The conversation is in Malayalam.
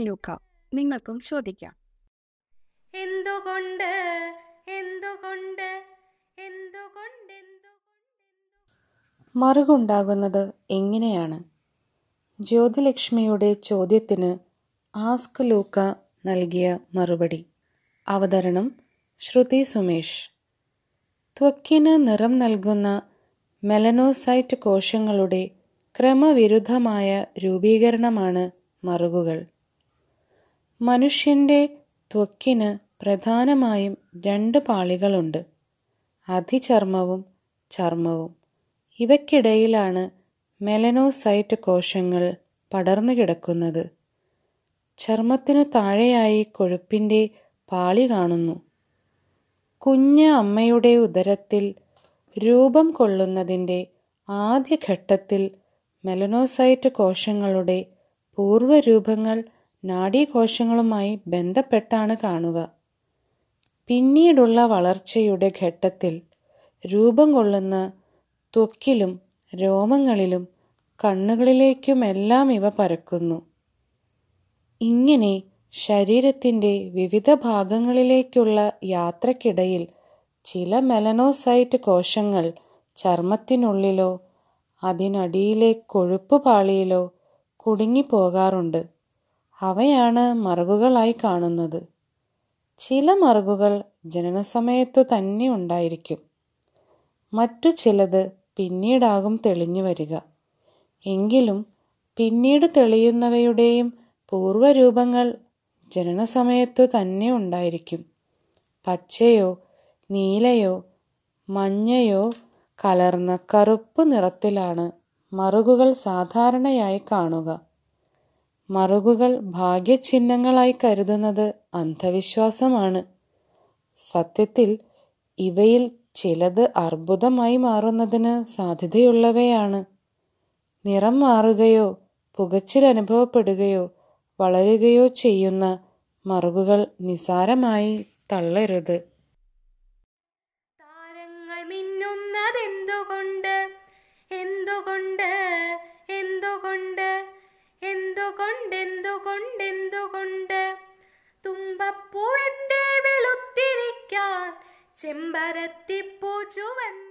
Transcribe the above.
ലൂക്ക നിങ്ങൾക്കും ചോദിക്കാം. എന്തുകൊണ്ട് എന്തുകൊണ്ട് എന്തുകൊണ്ട് എന്തുകൊണ്ട്? മറുകുണ്ടാകുന്നത് എങ്ങനെയാണ്? ജ്യോതിലക്ഷ്മിയുടെ ചോദ്യത്തിന് ആസ്ക് ലൂക്ക നൽകിയ മറുപടി. അവതരണം ശ്രുതി സുമേഷ്. ത്വക്കിന് നിറം നൽകുന്ന മെലനോസൈറ്റ് കോശങ്ങളുടെ ക്രമവിരുദ്ധമായ രൂപീകരണമാണ് മറുകുകൾ. മനുഷ്യന്റെ ത്വക്കിന് പ്രധാനമായും രണ്ട് പാളികളുണ്ട്. അധിചർമ്മവും ചർമ്മവും. ഇവയ്ക്കിടയിലാണ് മെലനോസൈറ്റ് കോശങ്ങൾ പടർന്നു കിടക്കുന്നത്. ചർമ്മത്തിനു താഴെയായി കൊഴുപ്പിന്റെ പാളി കാണുന്നു. കുഞ്ഞ അമ്മയുടെ ഉദരത്തിൽ രൂപം കൊള്ളുന്നതിന്റെ ആദ്യഘട്ടത്തിൽ മെലനോസൈറ്റ് കോശങ്ങളുടെ പൂർവരൂപങ്ങൾ നാഡീകോശങ്ങളുമായി ബന്ധപ്പെട്ടാണ് കാണുക. പിന്നീടുള്ള വളർച്ചയുടെ ഘട്ടത്തിൽ രൂപം കൊള്ളുന്ന ത്വക്കിലും രോമങ്ങളിലും കണ്ണുകളിലേക്കുമെല്ലാം ഇവ പരക്കുന്നു. ഇങ്ങനെ ശരീരത്തിന്റെ വിവിധ ഭാഗങ്ങളിലേക്കുള്ള യാത്രക്കിടയിൽ ചില മെലനോസൈറ്റ് കോശങ്ങൾ ചർമ്മത്തിനുള്ളിലോ അതിനടിയിലെ കൊഴുപ്പ് പാളിയിലോ കുടുങ്ങിപ്പോകാറുണ്ട്. അവയാണ് മറുകുകളായി കാണുന്നത്. ചില മറുകുകൾ ജനനസമയത്തു തന്നെ ഉണ്ടായിരിക്കും. മറ്റു ചിലത് പിന്നീടാകും തെളിഞ്ഞു വരിക. എങ്കിലും പിന്നീട് തെളിയുന്നവയുടെയും പൂർവരൂപങ്ങൾ ജനനസമയത്തു തന്നെ ഉണ്ടായിരിക്കും. പച്ചയോ നീലയോ മഞ്ഞയോ കലർന്ന കറുപ്പ് നിറത്തിലാണ് മറുകുകൾ സാധാരണയായി കാണുക. മറുകുകൾ ഭാഗ്യചിഹ്നങ്ങളായി കരുതുന്നത് അന്ധവിശ്വാസമാണ്. സത്യത്തിൽ ഇവയിൽ ചിലത് അർബുദമായി മാറുന്നതിന് സാധ്യതയുള്ളവയാണ്. നിറം മാറുകയോ പുകച്ചിൽ അനുഭവപ്പെടുകയോ വളരുകയോ ചെയ്യുന്ന മറുകുകൾ നിസാരമായി തള്ളരുത്. എന്തുകൊണ്ട് എന്തുകൊണ്ട് എന്തുകൊണ്ട് തുമ്പപ്പൂ എന്തേ വെളുത്തിരിക്കാൻ ചെമ്പരത്തിപ്പൂ ചുവന്ന